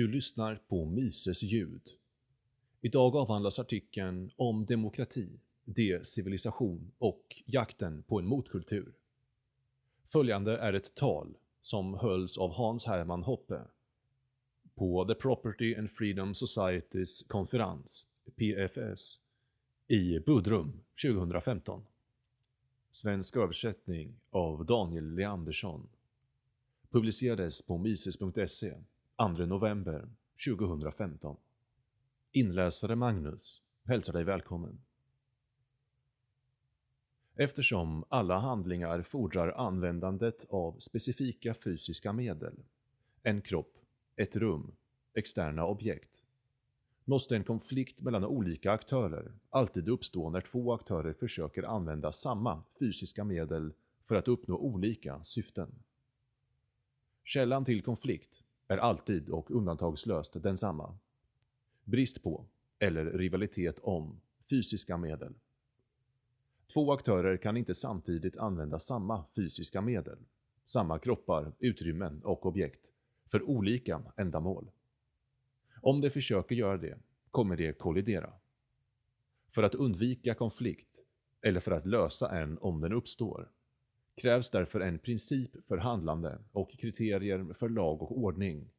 Du lyssnar på Mises ljud. Idag avhandlas artikeln om demokrati, decivilisation och jakten på en motkultur. Följande är ett tal som hölls av Hans Hermann Hoppe på The Property and Freedom Societys konferens, PFS, i Budrum 2015. Svensk översättning av Daniel Leandersson. Publicerades på mises.se 2 november 2015. Inläsare Magnus hälsar dig välkommen. Eftersom alla handlingar fordrar användandet av specifika fysiska medel, en kropp, ett rum, externa objekt, måste en konflikt mellan olika aktörer alltid uppstå när två aktörer försöker använda samma fysiska medel för att uppnå olika syften. Källan till konflikt är alltid och undantagslöst densamma. Brist på, eller rivalitet om, fysiska medel. Två aktörer kan inte samtidigt använda samma fysiska medel, samma kroppar, utrymmen och objekt, för olika ändamål. Om de försöker göra det, kommer de kollidera. För att undvika konflikt, eller för att lösa en om den uppstår, krävs därför en princip för handlande och kriterier för lag och ordning,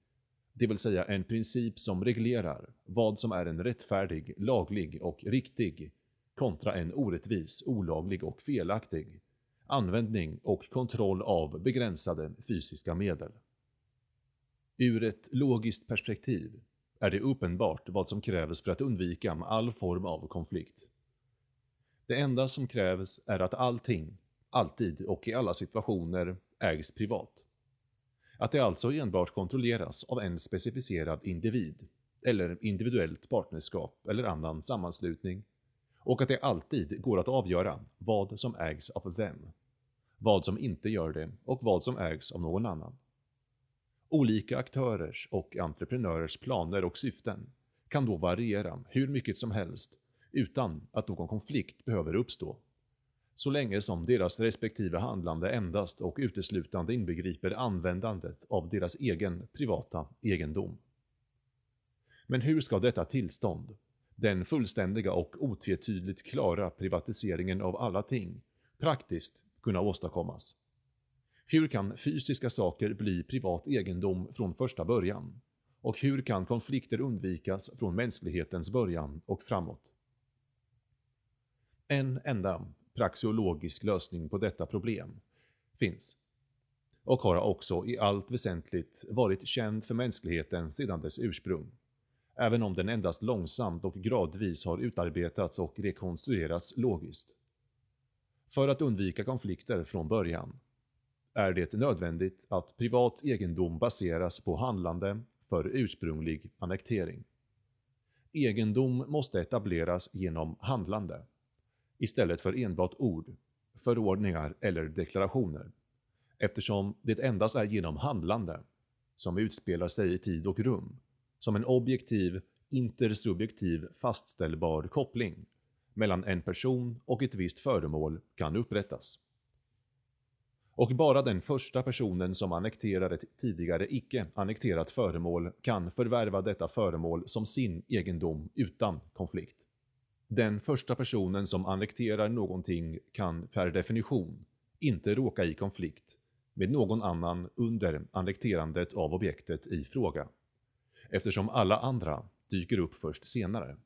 det vill säga en princip som reglerar vad som är en rättfärdig, laglig och riktig kontra en orättvis, olaglig och felaktig användning och kontroll av begränsade fysiska medel. Ur ett logiskt perspektiv är det uppenbart vad som krävs för att undvika all form av konflikt. Det enda som krävs är att allting, alltid och i alla situationer ägs privat. Att det alltså enbart kontrolleras av en specificerad individ, eller individuellt partnerskap eller annan sammanslutning, och att det alltid går att avgöra vad som ägs av vem, vad som inte gör det och vad som ägs av någon annan. Olika aktörers och entreprenörers planer och syften kan då variera hur mycket som helst utan att någon konflikt behöver uppstå. Så länge som deras respektive handlande endast och uteslutande inbegriper användandet av deras egen privata egendom. Men hur ska detta tillstånd, den fullständiga och otvetydigt klara privatiseringen av alla ting, praktiskt kunna åstadkommas? Hur kan fysiska saker bli privat egendom från första början? Och hur kan konflikter undvikas från mänsklighetens början och framåt? En enda praxeologisk lösning på detta problem finns och har också i allt väsentligt varit känd för mänskligheten sedan dess ursprung, även om den endast långsamt och gradvis har utarbetats och rekonstruerats logiskt. För att undvika konflikter från början är det nödvändigt att privat egendom baseras på handlande för ursprunglig annektering. Egendom måste etableras genom handlande, istället för enbart ord, förordningar eller deklarationer, eftersom det endast är genom handlande, som utspelar sig i tid och rum, som en objektiv, intersubjektiv fastställbar koppling mellan en person och ett visst föremål kan upprättas och bara den första personen som annekterar ett tidigare icke annekterat föremål kan förvärva detta föremål som sin egendom utan konflikt. Den första personen som annekterar någonting kan per definition inte råka i konflikt med någon annan under annekterandet av objektet i fråga, eftersom alla andra dyker upp först senare.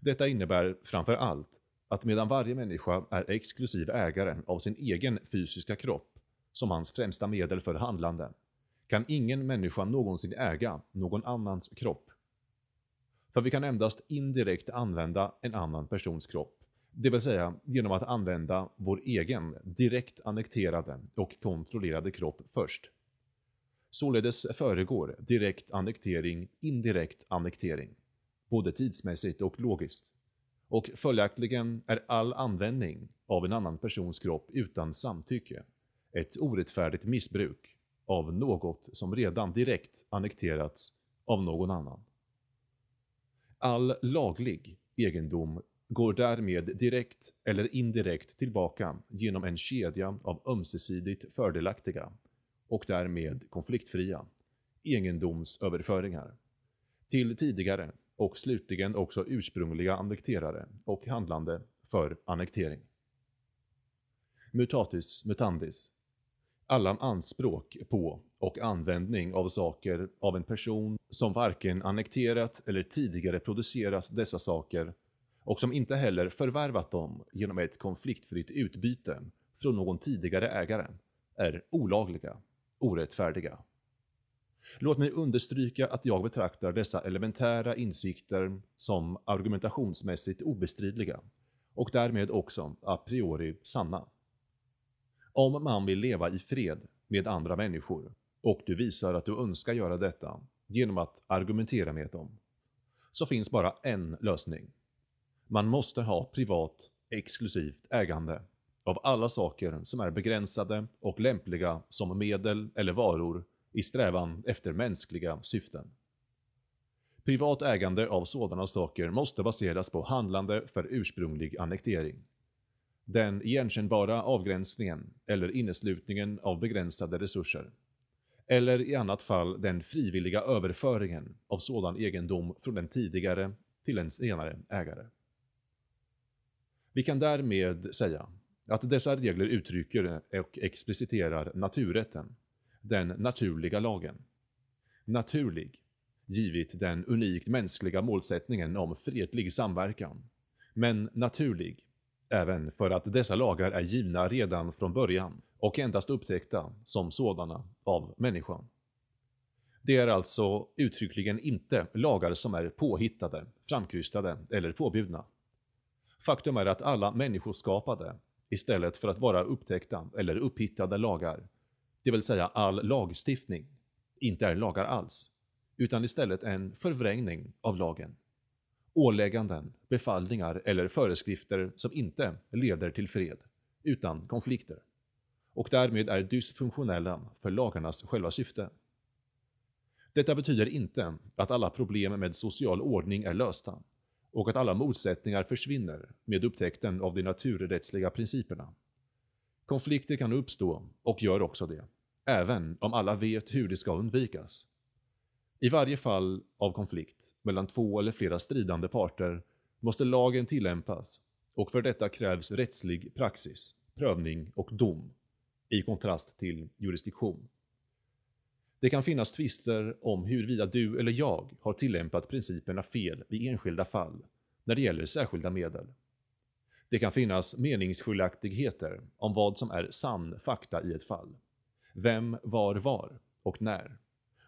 Detta innebär framför allt att medan varje människa är exklusiv ägare av sin egen fysiska kropp som hans främsta medel för handlande, kan ingen människa någonsin äga någon annans kropp. För vi kan endast indirekt använda en annan persons kropp, det vill säga genom att använda vår egen direkt annekterade och kontrollerade kropp först. Således föregår direkt annektering indirekt annektering, både tidsmässigt och logiskt och följaktligen är all användning av en annan persons kropp utan samtycke ett orättfärdigt missbruk av något som redan direkt annekterats av någon annan. All laglig egendom går därmed direkt eller indirekt tillbaka genom en kedja av ömsesidigt fördelaktiga och därmed konfliktfria, egendomsöverföringar till tidigare och slutligen också ursprungliga annekterare och handlande för annektering. Mutatis mutandis. Alla anspråk på och användning av saker av en person som varken annekterat eller tidigare producerat dessa saker och som inte heller förvärvat dem genom ett konfliktfritt utbyte från någon tidigare ägare är olagliga, orättfärdiga. Låt mig understryka att jag betraktar dessa elementära insikter som argumentationsmässigt obestridliga och därmed också a priori sanna. Om man vill leva i fred med andra människor och du visar att du önskar göra detta genom att argumentera med dem, så finns bara en lösning. Man måste ha privat, exklusivt ägande av alla saker som är begränsade och lämpliga som medel eller varor i strävan efter mänskliga syften. Privat ägande av sådana saker måste baseras på handlande för ursprunglig annektering. Den igenkännbara avgränsningen eller inneslutningen av begränsade resurser. Eller i annat fall den frivilliga överföringen av sådan egendom från den tidigare till en senare ägare. Vi kan därmed säga att dessa regler uttrycker och expliciterar naturrätten, den naturliga lagen. Naturlig, givet den unikt mänskliga målsättningen om fredlig samverkan. Men naturlig, även för att dessa lagar är givna redan från början och endast upptäckta som sådana av människan. Det är alltså uttryckligen inte lagar som är påhittade, framkrystade eller påbjudna. Faktum är att alla människoskapade, istället för att vara upptäckta eller upphittade lagar, det vill säga all lagstiftning, inte är lagar alls, utan istället en förvrängning av lagen. Ålägganden, befallningar eller föreskrifter som inte leder till fred, utan konflikter. Och därmed är dysfunktionella för lagarnas själva syfte. Detta betyder inte att alla problem med social ordning är lösta och att alla motsättningar försvinner med upptäckten av de naturrättsliga principerna. Konflikter kan uppstå och gör också det, även om alla vet hur de ska undvikas. I varje fall av konflikt mellan två eller flera stridande parter måste lagen tillämpas och för detta krävs rättslig praxis, prövning och dom, i kontrast till jurisdiktion. Det kan finnas tvister om huruvida du eller jag har tillämpat principerna fel i enskilda fall när det gäller särskilda medel. Det kan finnas meningsskiljaktigheter om vad som är sann fakta i ett fall. Vem var var och när?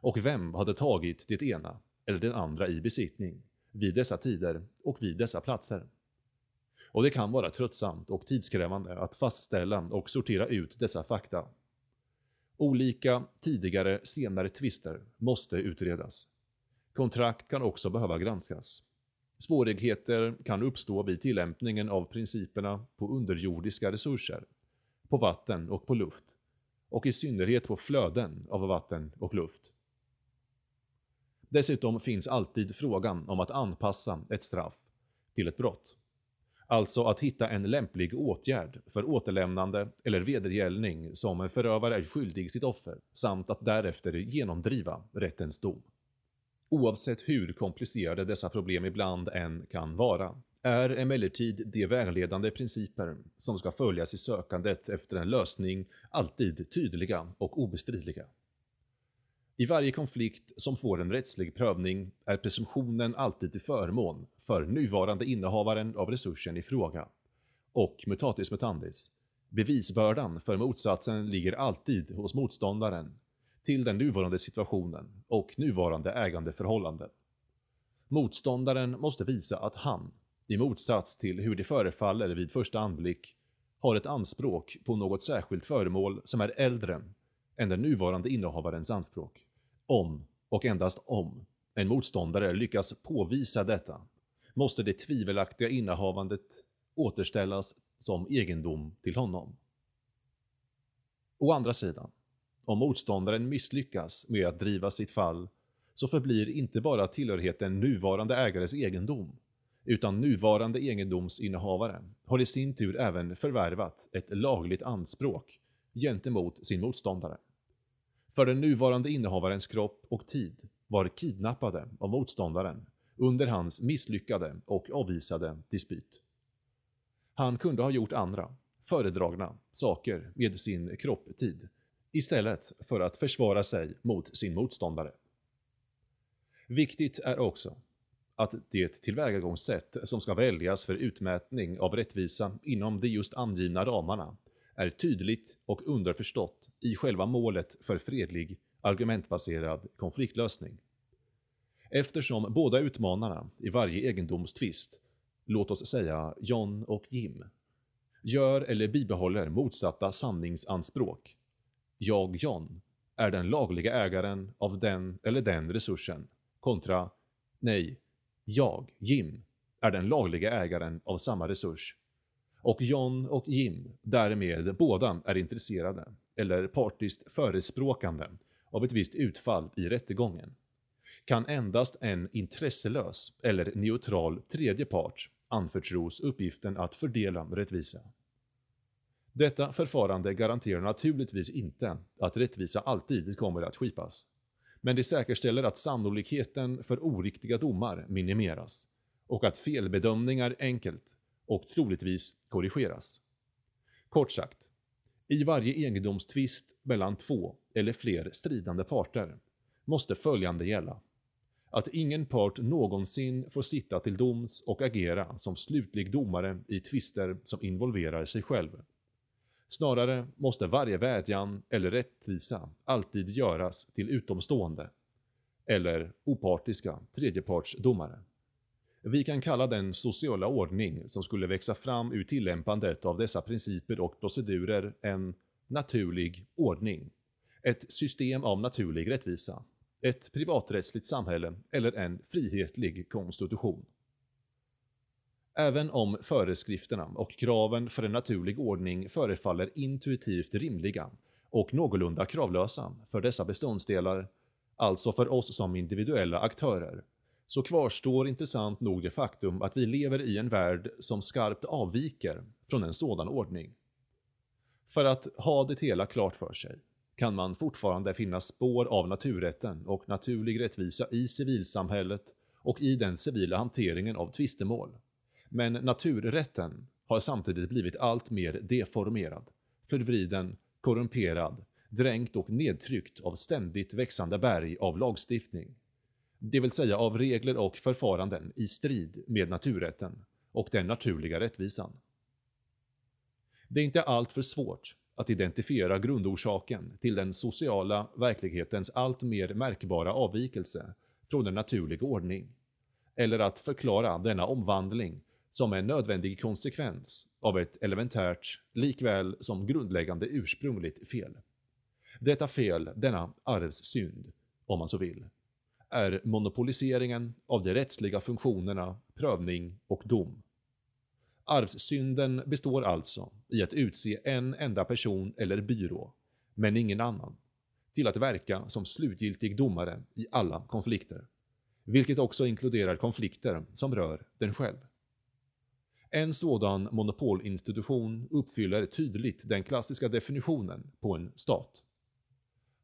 Och vem hade tagit det ena eller det andra i besittning vid dessa tider och vid dessa platser? Och det kan vara tröttsamt och tidskrävande att fastställa och sortera ut dessa fakta. Olika tidigare senare tvister måste utredas. Kontrakt kan också behöva granskas. Svårigheter kan uppstå vid tillämpningen av principerna på underjordiska resurser, på vatten och på luft, och i synnerhet på flöden av vatten och luft. Dessutom finns alltid frågan om att anpassa ett straff till ett brott. Alltså att hitta en lämplig åtgärd för återlämnande eller vedergällning som en förövare är skyldig sitt offer, samt att därefter genomdriva rättens dom. Oavsett hur komplicerade dessa problem ibland än kan vara, är emellertid de vägledande principer som ska följas i sökandet efter en lösning alltid tydliga och obestridliga. I varje konflikt som får en rättslig prövning är presumtionen alltid till förmån för nuvarande innehavaren av resursen i fråga. Och mutatis mutandis, bevisbördan för motsatsen ligger alltid hos motståndaren till den nuvarande situationen och nuvarande ägandeförhållanden. Motståndaren måste visa att han, i motsats till hur det förefaller vid första anblick, har ett anspråk på något särskilt föremål som är äldre än den nuvarande innehavarens anspråk. Om, och endast om, en motståndare lyckas påvisa detta, måste det tvivelaktiga innehavandet återställas som egendom till honom. Å andra sidan, om motståndaren misslyckas med att driva sitt fall, så förblir inte bara tillhörigheten nuvarande ägares egendom, utan nuvarande egendomsinnehavare har i sin tur även förvärvat ett lagligt anspråk gentemot sin motståndare. För den nuvarande innehavarens kropp och tid var kidnappade av motståndaren under hans misslyckade och avvisade dispyt. Han kunde ha gjort andra, föredragna, saker med sin kropptid istället för att försvara sig mot sin motståndare. Viktigt är också att det tillvägagångssätt som ska väljas för utmätning av rättvisa inom de just angivna ramarna är tydligt och underförstått i själva målet för fredlig, argumentbaserad konfliktlösning. Eftersom båda utmanarna i varje egendomstvist, låt oss säga John och Jim, gör eller bibehåller motsatta sanningsanspråk. Jag, John, är den lagliga ägaren av den eller den resursen kontra nej, jag, Jim, är den lagliga ägaren av samma resurs. Och John och Jim därmed båda är intresserade, eller partiskt förespråkande, av ett visst utfall i rättegången kan endast en intresselös eller neutral tredje part anförtros uppgiften att fördela rättvisa. Detta förfarande garanterar naturligtvis inte att rättvisa alltid kommer att skipas, men det säkerställer att sannolikheten för oriktiga domar minimeras och att felbedömningar enkelt och troligtvis korrigeras. Kort sagt, i varje egendomstvist mellan två eller fler stridande parter måste följande gälla att ingen part någonsin får sitta till doms och agera som slutlig domare i tvister som involverar sig själv. Snarare måste varje vädjan eller rättvisa alltid göras till utomstående, eller opartiska tredjepartsdomare. Vi kan kalla den sociala ordning som skulle växa fram ur tillämpandet av dessa principer och procedurer en naturlig ordning. Ett system av naturlig rättvisa ett privaträttsligt samhälle eller en frihetlig konstitution. Även om föreskrifterna och kraven för en naturlig ordning förefaller intuitivt rimliga och någorlunda kravlösa för dessa beståndsdelar, alltså för oss som individuella aktörer, så kvarstår intressant nog det faktum att vi lever i en värld som skarpt avviker från en sådan ordning. För att ha det hela klart för sig kan man fortfarande finna spår av naturrätten och naturlig rättvisa i civilsamhället och i den civila hanteringen av tvistemål. Men naturrätten har samtidigt blivit allt mer deformerad, förvriden, korrumperad, dränkt och nedtryckt av ständigt växande berg av lagstiftning. Det vill säga av regler och förfaranden i strid med naturrätten och den naturliga rättvisan. Det är inte alltför svårt att identifiera grundorsaken till den sociala verklighetens allt mer märkbara avvikelse från en naturlig ordning, eller att förklara denna omvandling som en nödvändig konsekvens av ett elementärt likväl som grundläggande ursprungligt fel. Detta fel, denna arvssynd, om man så vill, är monopoliseringen av de rättsliga funktionerna prövning och dom. Arvssynden består alltså i att utse en enda person eller byrå, men ingen annan, till att verka som slutgiltig domare i alla konflikter, vilket också inkluderar konflikter som rör den själv. En sådan monopolinstitution uppfyller tydligt den klassiska definitionen på en stat.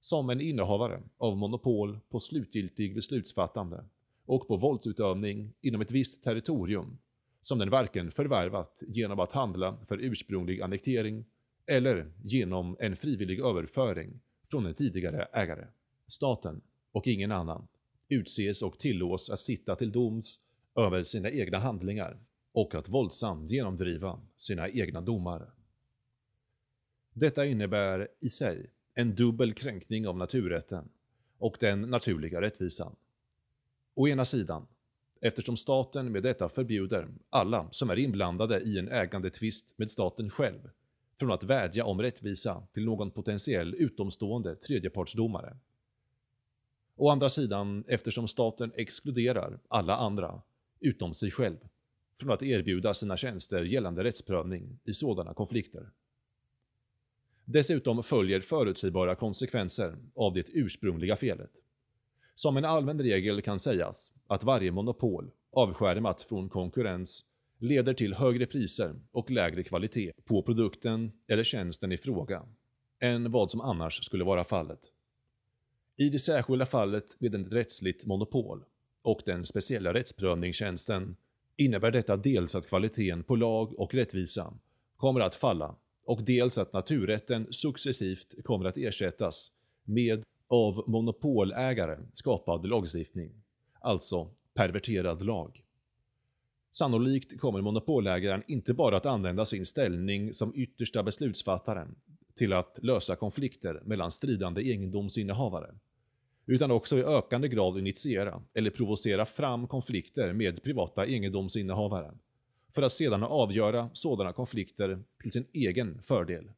Som en innehavare av monopol på slutgiltig beslutsfattande och på våldsutövning inom ett visst territorium som den varken förvärvat genom att handla för ursprunglig annektering eller genom en frivillig överföring från en tidigare ägare. Staten, och ingen annan, utses och tillåts att sitta till doms över sina egna handlingar och att våldsamt genomdriva sina egna domar. Detta innebär i sig en dubbel kränkning av naturrätten och den naturliga rättvisan. Å ena sidan eftersom staten med detta förbjuder alla som är inblandade i en ägandetvist med staten själv från att vädja om rättvisa till någon potentiell utomstående tredjepartsdomare. Å andra sidan eftersom staten exkluderar alla andra, utom sig själv, från att erbjuda sina tjänster gällande rättsprövning i sådana konflikter. Dessutom följer förutsägbara konsekvenser av det ursprungliga felet. Som en allmän regel kan sägas att varje monopol, avskärmat från konkurrens, leder till högre priser och lägre kvalitet på produkten eller tjänsten i fråga än vad som annars skulle vara fallet. I det särskilda fallet med ett rättsligt monopol och den speciella rättsprövningstjänsten innebär detta dels att kvaliteten på lag och rättvisa kommer att falla och dels att naturrätten successivt kommer att ersättas med av monopolägare skapad lagstiftning, alltså perverterad lag. Sannolikt kommer monopolägaren inte bara att använda sin ställning som yttersta beslutsfattaren till att lösa konflikter mellan stridande egendomsinnehavare, utan också i ökande grad initiera eller provocera fram konflikter med privata egendomsinnehavare, för att sedan avgöra sådana konflikter till sin egen fördel.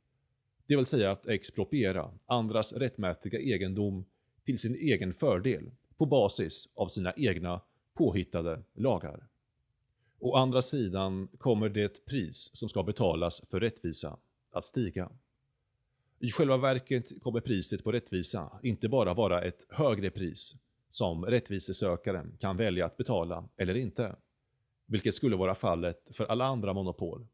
Det vill säga att expropriera andras rättmätiga egendom till sin egen fördel på basis av sina egna påhittade lagar. Å andra sidan kommer det pris som ska betalas för rättvisa att stiga. I själva verket kommer priset på rättvisa inte bara vara ett högre pris som rättvisesökaren kan välja att betala eller inte, vilket skulle vara fallet för alla andra monopol,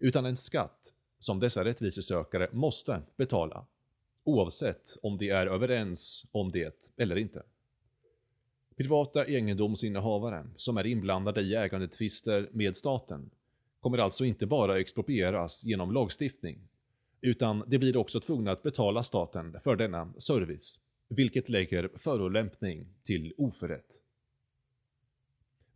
utan en skatt som dessa rättvisesökare måste betala, oavsett om de är överens om det eller inte. Privata egendomsinnehavare som är inblandade i ägandetvister med staten kommer alltså inte bara exproprieras genom lagstiftning, utan de blir också tvungna att betala staten för denna service, vilket lägger förolämpning till oförrätt.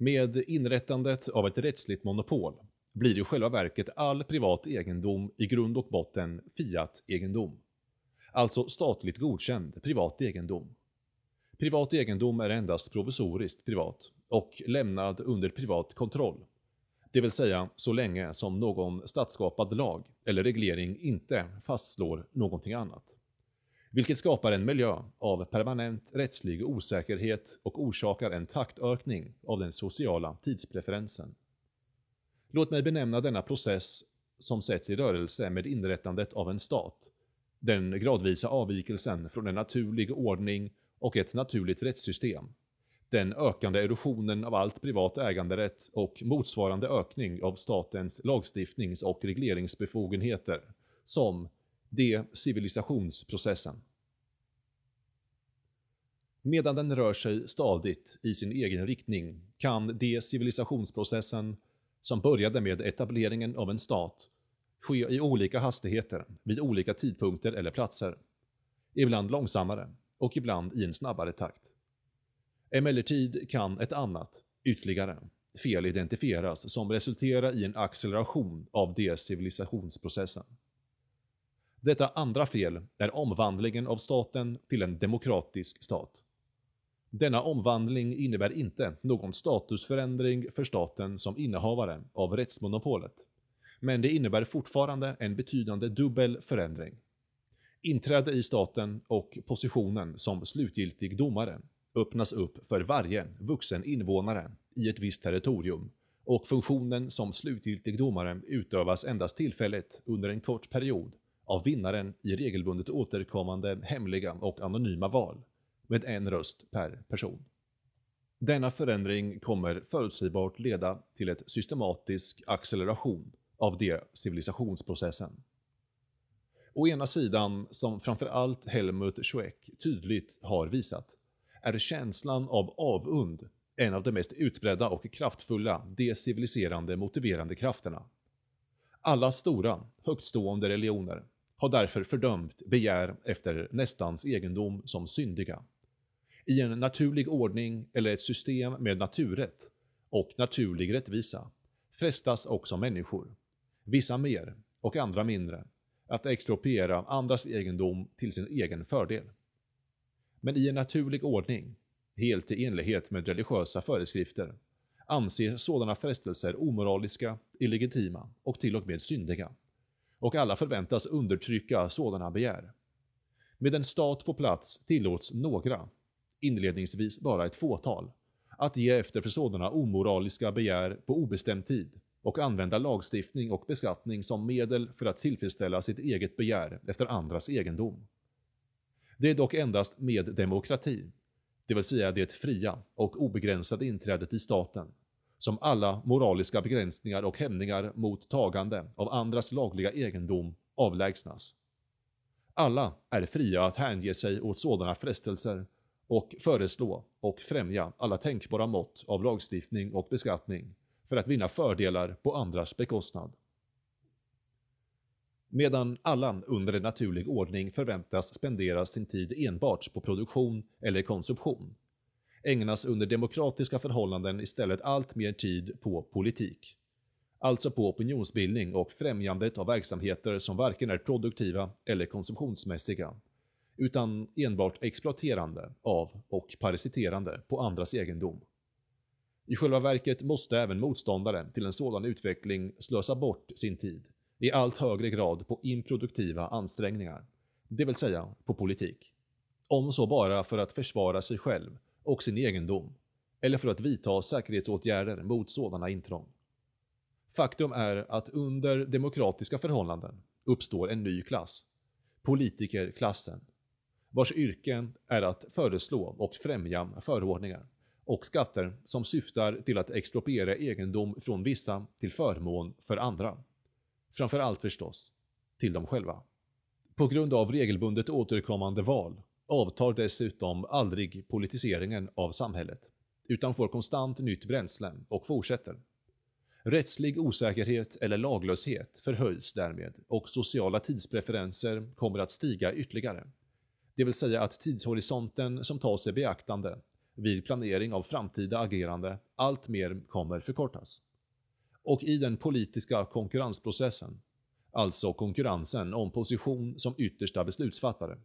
Med inrättandet av ett rättsligt monopol blir i själva verket all privat egendom i grund och botten fiat-egendom. Alltså statligt godkänd privat egendom. Privat egendom är endast provisoriskt privat och lämnad under privat kontroll. Det vill säga så länge som någon statsskapad lag eller reglering inte fastslår någonting annat. Vilket skapar en miljö av permanent rättslig osäkerhet och orsakar en taktökning av den sociala tidspreferensen. Låt mig benämna denna process som sätts i rörelse med inrättandet av en stat, den gradvisa avvikelsen från en naturlig ordning och ett naturligt rättssystem, den ökande erosionen av allt privat äganderätt och motsvarande ökning av statens lagstiftnings- och regleringsbefogenheter som de-civilisationsprocessen. Medan den rör sig stadigt i sin egen riktning kan de-civilisationsprocessen, som började med etableringen av en stat, ske i olika hastigheter vid olika tidpunkter eller platser. Ibland långsammare och ibland i en snabbare takt. Emellertid kan ett annat, ytterligare, fel identifieras som resulterar i en acceleration av decivilisationsprocessen. Detta andra fel är omvandlingen av staten till en demokratisk stat. Denna omvandling innebär inte någon statusförändring för staten som innehavare av rättsmonopolet, men det innebär fortfarande en betydande dubbel förändring. Inträde i staten och positionen som slutgiltig domare öppnas upp för varje vuxen invånare i ett visst territorium och funktionen som slutgiltig domare utövas endast tillfälligt under en kort period av vinnaren i regelbundet återkommande hemliga och anonyma val med en röst per person. Denna förändring kommer förutsägbart leda till ett systematisk acceleration av de-civilisationsprocessen. Å ena sidan, som framför allt Helmut Schweck tydligt har visat, är känslan av avund en av de mest utbredda och kraftfulla deciviliserande motiverande krafterna. Alla stora, högtstående religioner har därför fördömt begär efter nästans egendom som syndiga. I en naturlig ordning eller ett system med naturrätt och naturlig rättvisa frestas också människor, vissa mer och andra mindre, att expropriera andras egendom till sin egen fördel. Men i en naturlig ordning, helt i enlighet med religiösa föreskrifter, anses sådana frestelser omoraliska, illegitima och till och med syndiga. Och alla förväntas undertrycka sådana begär. Med en stat på plats tillåts några, inledningsvis bara ett fåtal, att ge efter för sådana omoraliska begär på obestämd tid och använda lagstiftning och beskattning som medel för att tillfredsställa sitt eget begär efter andras egendom. Det är dock endast med demokrati, det vill säga det fria och obegränsade inträdet i staten, som alla moraliska begränsningar och hämningar mot tagande av andras lagliga egendom avlägsnas. Alla är fria att hänge sig åt sådana frestelser och föreslå och främja alla tänkbara mått av lagstiftning och beskattning för att vinna fördelar på andras bekostnad. Medan alla under en naturlig ordning förväntas spendera sin tid enbart på produktion eller konsumtion, ägnas under demokratiska förhållanden istället allt mer tid på politik. Alltså på opinionsbildning och främjandet av verksamheter som varken är produktiva eller konsumtionsmässiga, utan enbart exploaterande av och parasiterande på andras egendom. I själva verket måste även motståndare till en sådan utveckling slösa bort sin tid i allt högre grad på improduktiva ansträngningar, det vill säga på politik. Om så bara för att försvara sig själv och sin egendom, eller för att vidta säkerhetsåtgärder mot sådana intrång. Faktum är att under demokratiska förhållanden uppstår en ny klass, politikerklassen, vars yrken är att föreslå och främja förordningar och skatter som syftar till att expropriera egendom från vissa till förmån för andra. Framför allt förstås, till dem själva. På grund av regelbundet återkommande val avtar dessutom aldrig politiseringen av samhället, utan får konstant nytt bränsle och fortsätter. Rättslig osäkerhet eller laglöshet förhöjs därmed och sociala tidspreferenser kommer att stiga ytterligare. Det vill säga att tidshorisonten som tas i beaktande vid planering av framtida agerande allt mer kommer förkortas. Och i den politiska konkurrensprocessen, alltså konkurrensen om position som yttersta beslutsfattare,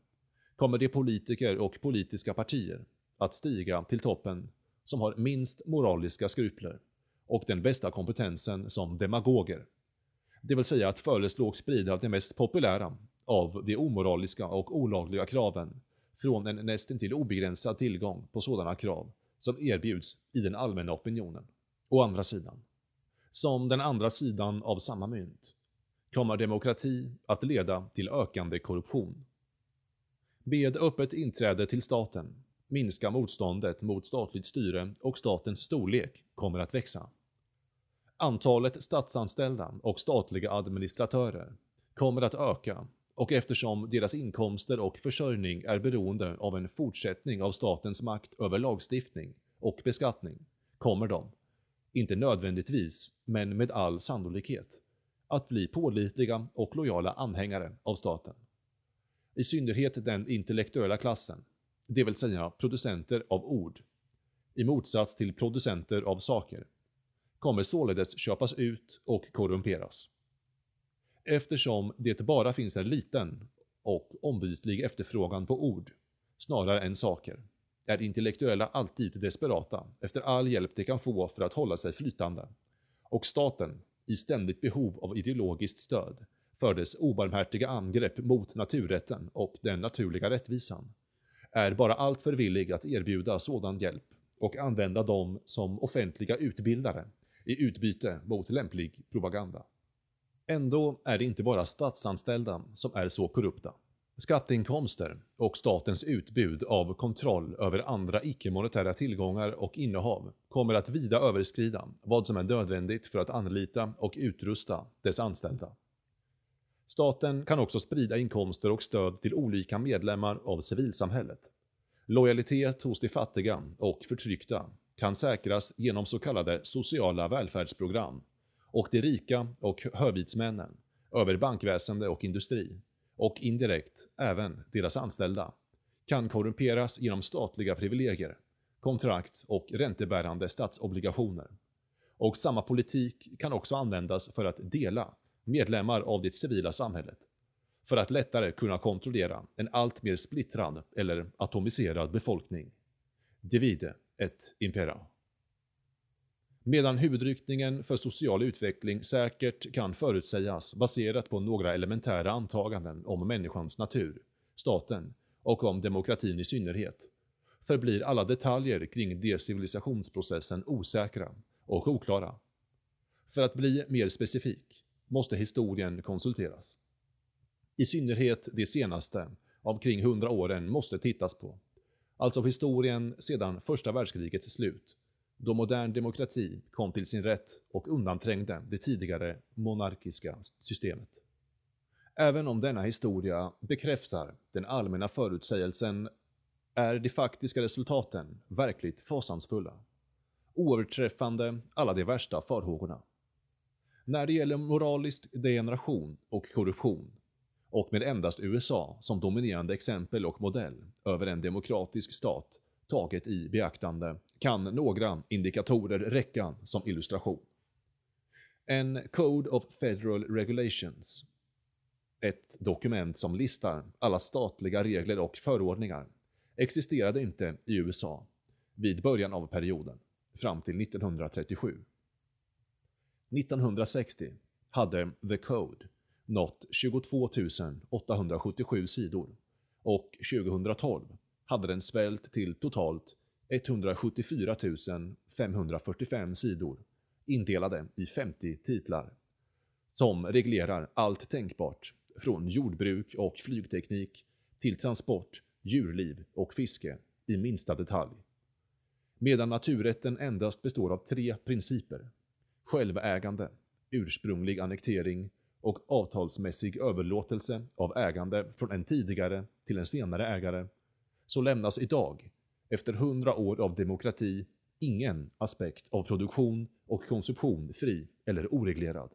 kommer de politiker och politiska partier att stiga till toppen som har minst moraliska skrupler och den bästa kompetensen som demagoger. Det vill säga att föreslå och sprida det mest populära av de omoraliska och olagliga kraven från en nästintill obegränsad tillgång på sådana krav som erbjuds i den allmänna opinionen. Å andra sidan, som den andra sidan av samma mynt, kommer demokrati att leda till ökande korruption. Med öppet inträde till staten minskar motståndet mot statligt styre och statens storlek kommer att växa. Antalet statsanställda och statliga administratörer kommer att öka och eftersom deras inkomster och försörjning är beroende av en fortsättning av statens makt över lagstiftning och beskattning, kommer de, inte nödvändigtvis, men med all sannolikhet, att bli pålitliga och lojala anhängare av staten. I synnerhet den intellektuella klassen, det vill säga producenter av ord, i motsats till producenter av saker, kommer således köpas ut och korrumperas. Eftersom det bara finns en liten och ombytlig efterfrågan på ord, snarare än saker, är intellektuella alltid desperata efter all hjälp de kan få för att hålla sig flytande. Och staten, i ständigt behov av ideologiskt stöd, för dess obarmhärtiga angrepp mot naturrätten och den naturliga rättvisan, är bara alltför villig att erbjuda sådan hjälp och använda dem som offentliga utbildare i utbyte mot lämplig propaganda. Ändå är det inte bara statsanställda som är så korrupta. Skatteinkomster och statens utbud av kontroll över andra icke-monetära tillgångar och innehav kommer att vida överskrida vad som är nödvändigt för att anlita och utrusta dess anställda. Staten kan också sprida inkomster och stöd till olika medlemmar av civilsamhället. Lojalitet hos de fattiga och förtryckta kan säkras genom så kallade sociala välfärdsprogram och de rika och hövitsmännen över bankväsende och industri och indirekt även deras anställda kan korrumperas genom statliga privilegier, kontrakt och räntebärande statsobligationer. Och samma politik kan också användas för att dela medlemmar av det civila samhället för att lättare kunna kontrollera en allt mer splittrad eller atomiserad befolkning. Divide ett impera. Medan huvudryckningen för social utveckling säkert kan förutsägas baserat på några elementära antaganden om människans natur, staten och om demokratin i synnerhet, förblir alla detaljer kring decivilisationsprocessen osäkra och oklara. För att bli mer specifik måste historien konsulteras. I synnerhet de senaste, av kring hundra åren, måste tittas på. Alltså historien sedan första världskrigets slut då modern demokrati kom till sin rätt och undanträngde det tidigare monarkiska systemet. Även om denna historia bekräftar den allmänna förutsägelsen är de faktiska resultaten verkligt fasansfulla. Oöverträffande alla de värsta farhågorna. När det gäller moralisk degeneration och korruption, och med endast USA som dominerande exempel och modell över en demokratisk stat taget i beaktande, kan några indikatorer räcka som illustration. En Code of Federal Regulations, ett dokument som listar alla statliga regler och förordningar, existerade inte i USA vid början av perioden, fram till 1937. 1960 hade The Code nått 22 877 sidor och 2012 hade den svällt till totalt 174 545 sidor indelade i 50 titlar som reglerar allt tänkbart från jordbruk och flygteknik till transport, djurliv och fiske i minsta detalj. Medan naturrätten endast består av tre principer. Självägande, ursprunglig annektering och avtalsmässig överlåtelse av ägande från en tidigare till en senare ägare, så lämnas idag, efter hundra år av demokrati, ingen aspekt av produktion och konsumtion fri eller oreglerad.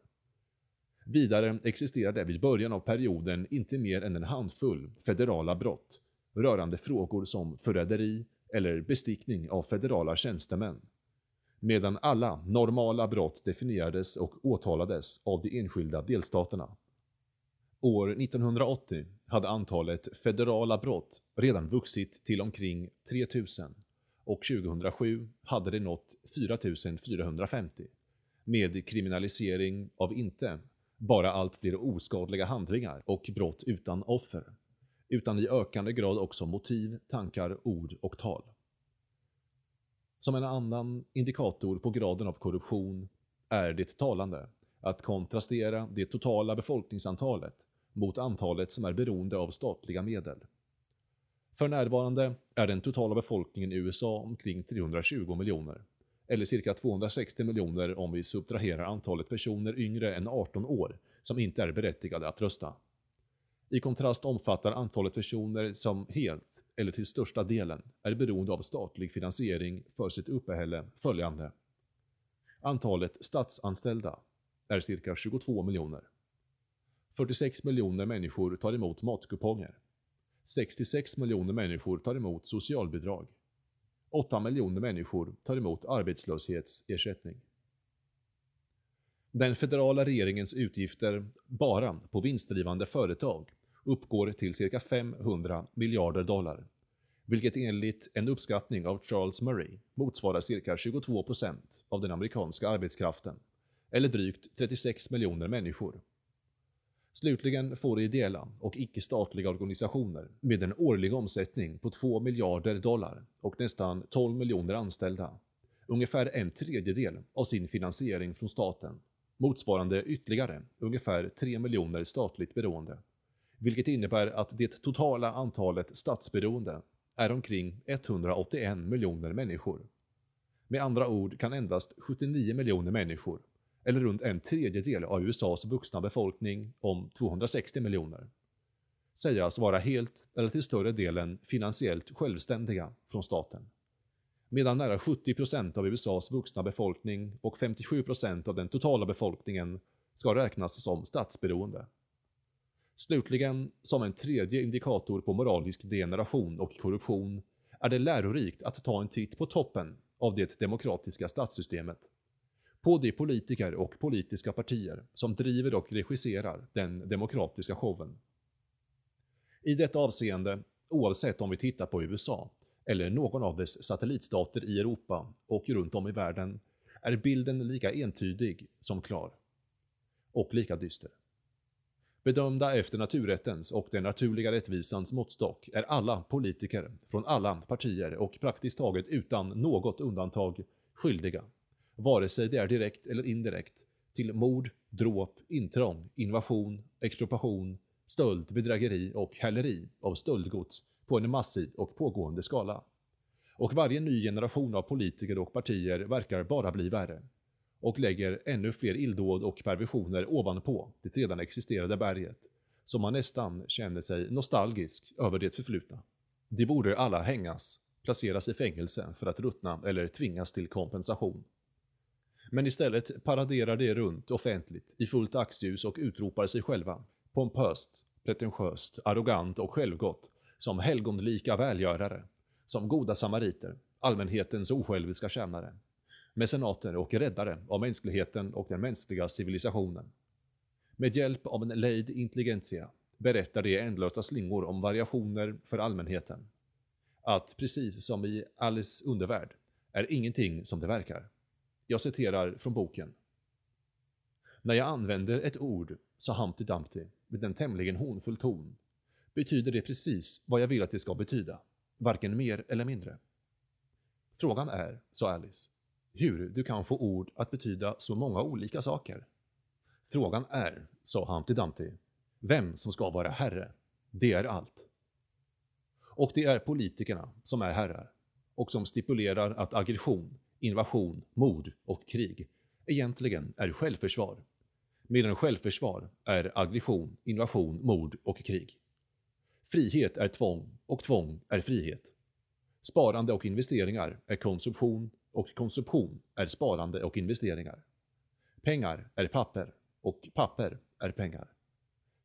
Vidare existerade vid början av perioden inte mer än en handfull federala brott rörande frågor som förräderi eller bestickning av federala tjänstemän, medan alla normala brott definierades och åtalades av de enskilda delstaterna. År 1980 hade antalet federala brott redan vuxit till omkring 3000 och 2007 hade det nått 4450 med kriminalisering av inte bara allt fler oskadliga handlingar och brott utan offer, utan i ökande grad också motiv, tankar, ord och tal. Som en annan indikator på graden av korruption är det talande att kontrastera det totala befolkningsantalet mot antalet som är beroende av statliga medel. För närvarande är den totala befolkningen i USA omkring 320 miljoner, eller cirka 260 miljoner om vi subtraherar antalet personer yngre än 18 år som inte är berättigade att rösta. I kontrast omfattar antalet personer som helt eller till största delen är beroende av statlig finansiering för sitt uppehälle följande. Antalet statsanställda är cirka 22 miljoner. 46 miljoner människor tar emot matkuponger. 66 miljoner människor tar emot socialbidrag. 8 miljoner människor tar emot arbetslöshetsersättning. Den federala regeringens utgifter bara på vinstdrivande företag uppgår till cirka 500 miljarder dollar, vilket enligt en uppskattning av Charles Murray motsvarar cirka 22% av den amerikanska arbetskraften, eller drygt 36 miljoner människor. Slutligen får ideella och icke-statliga organisationer med en årlig omsättning på 2 miljarder dollar och nästan 12 miljoner anställda ungefär en tredjedel av sin finansiering från staten, motsvarande ytterligare ungefär 3 miljoner statligt beroende vilket innebär att det totala antalet statsberoende är omkring 181 miljoner människor. Med andra ord kan endast 79 miljoner människor, eller runt en tredjedel av USAs vuxna befolkning om 260 miljoner, sägas vara helt eller till större delen finansiellt självständiga från staten. Medan nära 70% av USAs vuxna befolkning och 57% av den totala befolkningen ska räknas som statsberoende. Slutligen, som en tredje indikator på moralisk degeneration och korruption, är det lärorikt att ta en titt på toppen av det demokratiska statssystemet. På de politiker och politiska partier som driver och regisserar den demokratiska showen. I detta avseende, oavsett om vi tittar på USA eller någon av dess satellitstater i Europa och runt om i världen, är bilden lika entydig som klar. Och lika dyster. Bedömda efter naturrättens och den naturliga rättvisans måttstock är alla politiker från alla partier och praktiskt taget utan något undantag skyldiga, vare sig det är direkt eller indirekt, till mord, dråp, intrång, invasion, expropriation, stöld, bedrägeri och häleri av stöldgods på en massiv och pågående skala. Och varje ny generation av politiker och partier verkar bara bli värre och lägger ännu fler illdåd och perversioner ovanpå det redan existerande berget, så man nästan känner sig nostalgisk över det förflutna. De borde alla hängas, placeras i fängelse för att ruttna eller tvingas till kompensation. Men istället paraderar de runt offentligt i fullt dagsljus och utropar sig själva, pompöst, pretentiöst, arrogant och självgott, som helgonlika välgörare, som goda samariter, allmänhetens osjälviska tjänare, mecenater och räddare av mänskligheten och den mänskliga civilisationen. Med hjälp av en lejd intelligentia berättar de ändlösa slingor om variationer för allmänheten. Att precis som i Alice undervärld är ingenting som det verkar. Jag citerar från boken. När jag använder ett ord, sa Humpty Dumpty med en tämligen hånfull ton, betyder det precis vad jag vill att det ska betyda, varken mer eller mindre. Frågan är, sa Alice, hur du kan få ord att betyda så många olika saker. Frågan är, sa Humpty Dumpty, vem som ska vara herre. Det är allt. Och det är politikerna som är herrar och som stipulerar att aggression, invasion, mord och krig egentligen är självförsvar. Medan självförsvar är aggression, invasion, mord och krig. Frihet är tvång och tvång är frihet. Sparande och investeringar är konsumtion och konsumtion är sparande och investeringar. Pengar är papper och papper är pengar.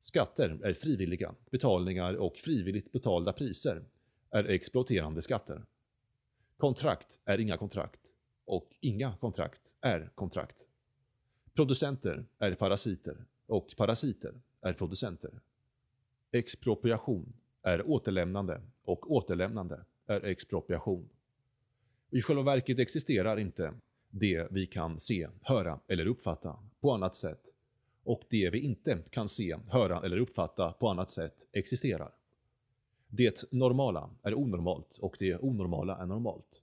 Skatter är frivilliga betalningar och frivilligt betalda priser är exploaterande skatter. Kontrakt är inga kontrakt och inga kontrakt är kontrakt. Producenter är parasiter och parasiter är producenter. Expropriation är återlämnande och återlämnande är expropriation. I själva verket existerar inte det vi kan se, höra eller uppfatta på annat sätt och det vi inte kan se, höra eller uppfatta på annat sätt existerar. Det normala är onormalt och det onormala är normalt.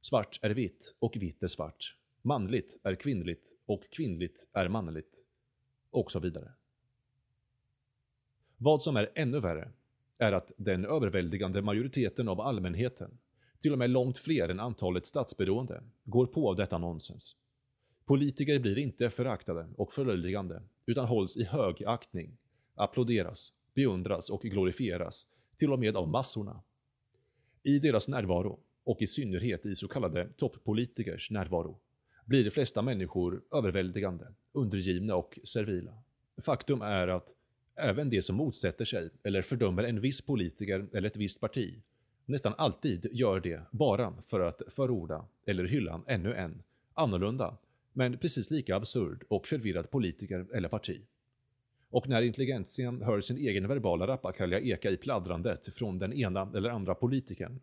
Svart är vitt och vitt är svart. Manligt är kvinnligt och kvinnligt är manligt. Och så vidare. Vad som är ännu värre är att den överväldigande majoriteten av allmänheten, till och med långt fler än antalet statsberoende, går på av detta nonsens. Politiker blir inte föraktade och förlöjligande, utan hålls i hög aktning, applåderas, beundras och glorifieras, till och med av massorna. I deras närvaro, och i synnerhet i så kallade toppolitikers närvaro, blir de flesta människor överväldigande, undergivna och servila. Faktum är att även de som motsätter sig eller fördömer en viss politiker eller ett visst parti nästan alltid gör det bara för att förorda eller hylla ännu en, annorlunda, men precis lika absurd och förvirrad politiker eller parti. Och när intelligentian hör sin egen verbala rappakalja eka i pladdrandet från den ena eller andra politikern,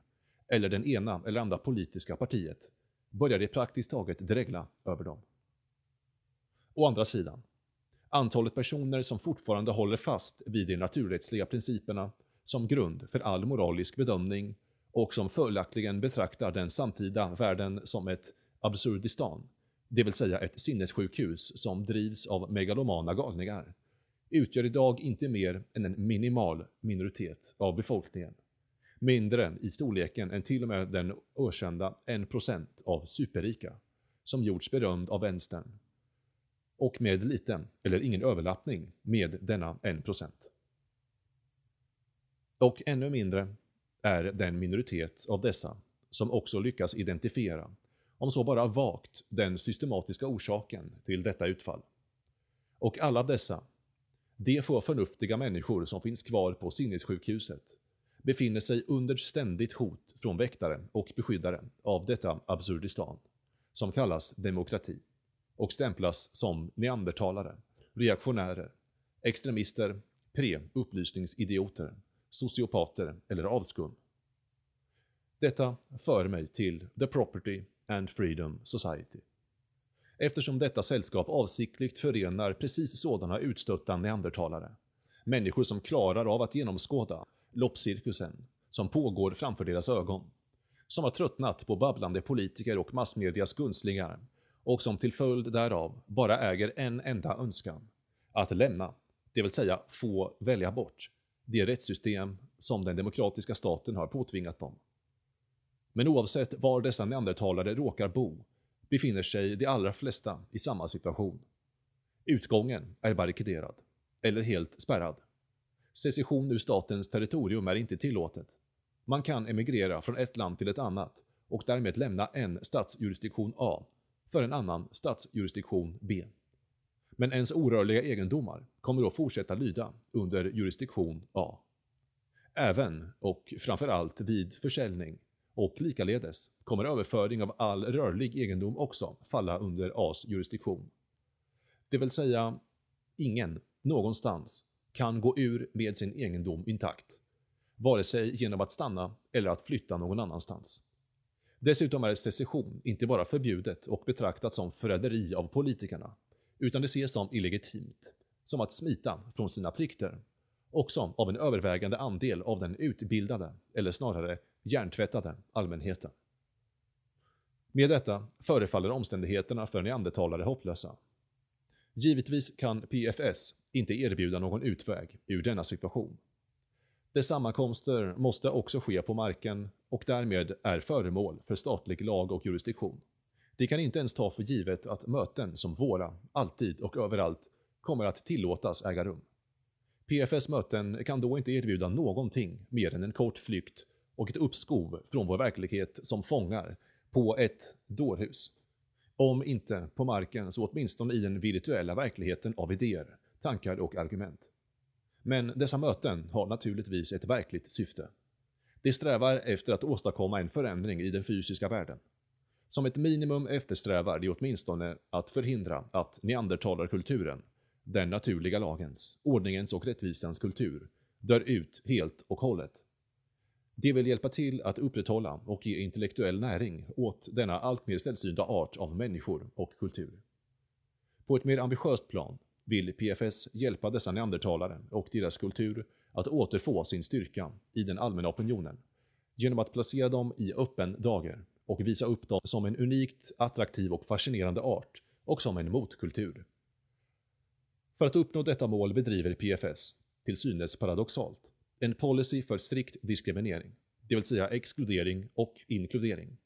eller den ena eller andra politiska partiet, börjar det praktiskt taget dregla över dem. Å andra sidan, antalet personer som fortfarande håller fast vid de naturrättsliga principerna som grund för all moralisk bedömning och som följaktligen betraktar den samtida världen som ett absurdistan, det vill säga ett sinnessjukhus som drivs av megalomana galningar, utgör idag inte mer än en minimal minoritet av befolkningen. Mindre i storleken än till och med den ökända 1% av superrika, som gjorts berömd av vänstern, och med liten eller ingen överlappning med denna 1%. Och ännu mindre är den minoritet av dessa som också lyckas identifiera, om så bara vagt, den systematiska orsaken till detta utfall. Och alla dessa, de få förnuftiga människor som finns kvar på sinnessjukhuset, befinner sig under ständigt hot från väktare och beskyddare av detta absurdistan, som kallas demokrati, och stämplas som neandertalare, reaktionärer, extremister, pre-upplysningsidioter, sociopater eller avskum. Detta för mig till The Property and Freedom Society. Eftersom detta sällskap avsiktligt förenar precis sådana utstötta neandertalare, människor som klarar av att genomskåda loppcirkusen som pågår framför deras ögon, som har tröttnat på babblande politiker och massmedias gunstlingar och som till följd därav bara äger en enda önskan, att lämna, det vill säga få välja bort, det rättssystem som den demokratiska staten har påtvingat dem. Men oavsett var dessa neandertalare råkar bo befinner sig de allra flesta i samma situation. Utgången är barrikaderad, eller helt spärrad. Secession ur statens territorium är inte tillåtet. Man kan emigrera från ett land till ett annat och därmed lämna en statsjurisdiktion A för en annan statsjurisdiktion B. Men ens orörliga egendomar kommer då fortsätta lyda under jurisdiktion A. Även, och framförallt vid försäljning, och likaledes kommer överföring av all rörlig egendom också falla under A's jurisdiktion. Det vill säga, ingen, någonstans, kan gå ur med sin egendom intakt, vare sig genom att stanna eller att flytta någon annanstans. Dessutom är secession inte bara förbjudet och betraktat som förräderi av politikerna, utan det ses som illegitimt, som att smita från sina plikter, också av en övervägande andel av den utbildade, eller snarare hjärntvättade, allmänheten. Med detta förefaller omständigheterna för neandertalare hopplösa. Givetvis kan PFS inte erbjuda någon utväg ur denna situation. Dess sammankomster måste också ske på marken och därmed är föremål för statlig lag och jurisdiktion. Vi kan inte ens ta för givet att möten som våra, alltid och överallt, kommer att tillåtas äga rum. PFS möten kan då inte erbjuda någonting mer än en kort flykt och ett uppskov från vår verklighet som fångar på ett dårhus. Om inte på marken så åtminstone i den virtuella verkligheten av idéer, tankar och argument. Men dessa möten har naturligtvis ett verkligt syfte. De strävar efter att åstadkomma en förändring i den fysiska världen. Som ett minimum eftersträvar de åtminstone att förhindra att neandertalarkulturen, den naturliga lagens, ordningens och rättvisans kultur, dör ut helt och hållet. De vill hjälpa till att upprätthålla och ge intellektuell näring åt denna allt mer sällsynta art av människor och kultur. På ett mer ambitiöst plan vill PFS hjälpa dessa neandertalare och deras kultur att återfå sin styrka i den allmänna opinionen genom att placera dem i öppen dager och visa upp dem som en unikt attraktiv och fascinerande art och som en motkultur. För att uppnå detta mål bedriver PFS, till synes paradoxalt, en policy för strikt diskriminering, det vill säga exkludering och inkludering.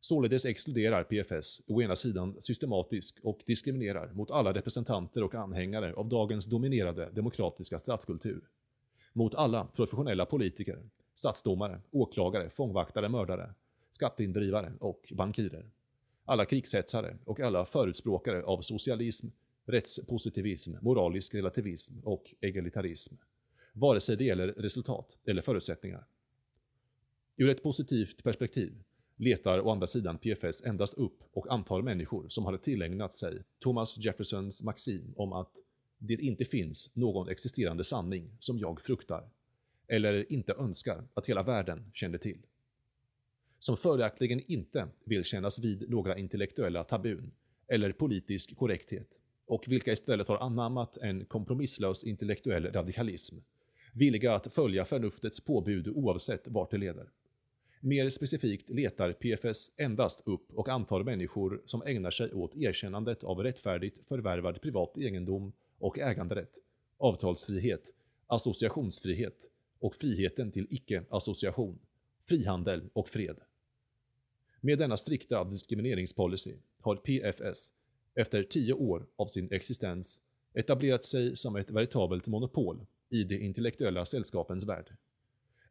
Således exkluderar PFS å ena sidan systematisk och diskriminerar mot alla representanter och anhängare av dagens dominerade demokratiska statskultur. Mot alla professionella politiker, statsdomare, åklagare, fångvaktare, mördare, skatteindrivare och bankirer. Alla krigshetsare och alla förutspråkare av socialism, rättspositivism, moralisk relativism och egalitarism. Vare sig det gäller resultat eller förutsättningar. Ur ett positivt perspektiv letar å andra sidan PFS endast upp och antar människor som hade tillägnat sig Thomas Jeffersons maxim om att det inte finns någon existerande sanning som jag fruktar, eller inte önskar att hela världen kände till. Som följaktligen inte vill kännas vid några intellektuella tabun eller politisk korrekthet och vilka istället har anammat en kompromisslös intellektuell radikalism, villiga att följa förnuftets påbud oavsett vart det leder. Mer specifikt letar PFS endast upp och antar människor som ägnar sig åt erkännandet av rättfärdigt förvärvad privat egendom och äganderätt, avtalsfrihet, associationsfrihet och friheten till icke-association, frihandel och fred. Med denna strikta diskrimineringspolicy har PFS, efter tio år av sin existens, etablerat sig som ett veritabelt monopol i de intellektuella sällskapens värld.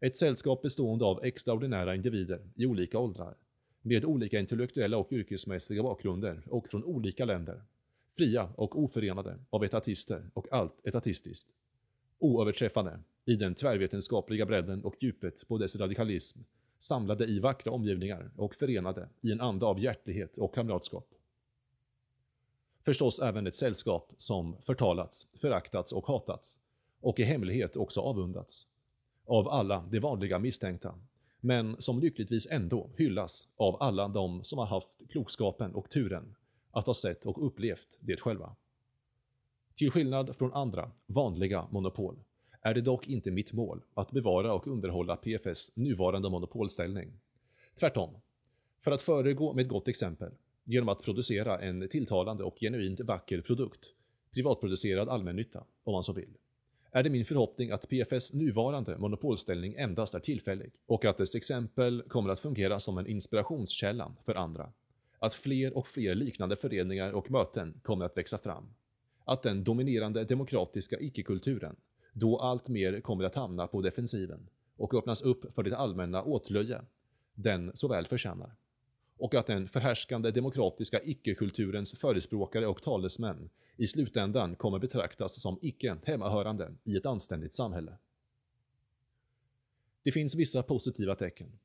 Ett sällskap bestående av extraordinära individer i olika åldrar, med olika intellektuella och yrkesmässiga bakgrunder och från olika länder. Fria och oförenade av etatister och allt etatistiskt. Oöverträffade i den tvärvetenskapliga bredden och djupet på dess radikalism, samlade i vackra omgivningar och förenade i en anda av hjärtlighet och kamratskap. Förstås även ett sällskap som förtalats, föraktats och hatats, och i hemlighet också avundats av alla de vanliga misstänkta, men som lyckligtvis ändå hyllas av alla de som har haft klokskapen och turen att ha sett och upplevt det själva. Till skillnad från andra, vanliga monopol, är det dock inte mitt mål att bevara och underhålla PFS nuvarande monopolställning. Tvärtom, för att föregå med ett gott exempel, genom att producera en tilltalande och genuint vacker produkt, privatproducerad allmännytta, om man så vill är det min förhoppning att PFS nuvarande monopolställning endast är tillfällig och att dess exempel kommer att fungera som en inspirationskälla för andra. Att fler och fler liknande föreningar och möten kommer att växa fram. Att den dominerande demokratiska icke-kulturen, då allt mer kommer att hamna på defensiven och öppnas upp för det allmänna åtlöje den så väl förtjänar. Och att den förhärskande demokratiska icke-kulturens förespråkare och talesmän i slutändan kommer betraktas som icke hemmahörande i ett anständigt samhälle. Det finns vissa positiva tecken.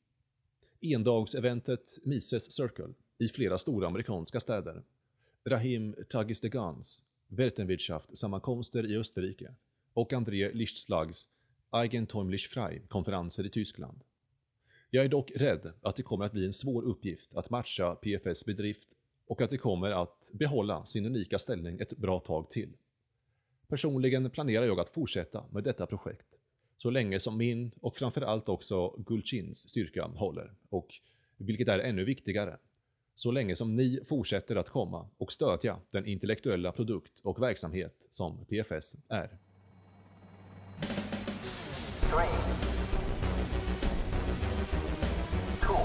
Endagseventet Mises Circle i flera stora amerikanska städer, Rahim Tagistegans Gans, sammankomster i Österrike och André Lichtslags Eigentumlich Frei-konferenser i Tyskland. Jag är dock rädd att det kommer att bli en svår uppgift att matcha PFS bedrift och att det kommer att behålla sin unika ställning ett bra tag till. Personligen planerar jag att fortsätta med detta projekt så länge som min och framförallt också Gulchins styrka håller och, vilket är ännu viktigare, så länge som ni fortsätter att komma och stödja den intellektuella produkt och verksamhet som PFS är. Three, two,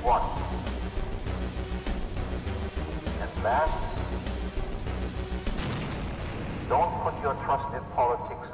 one. At last, don't put your trust in politics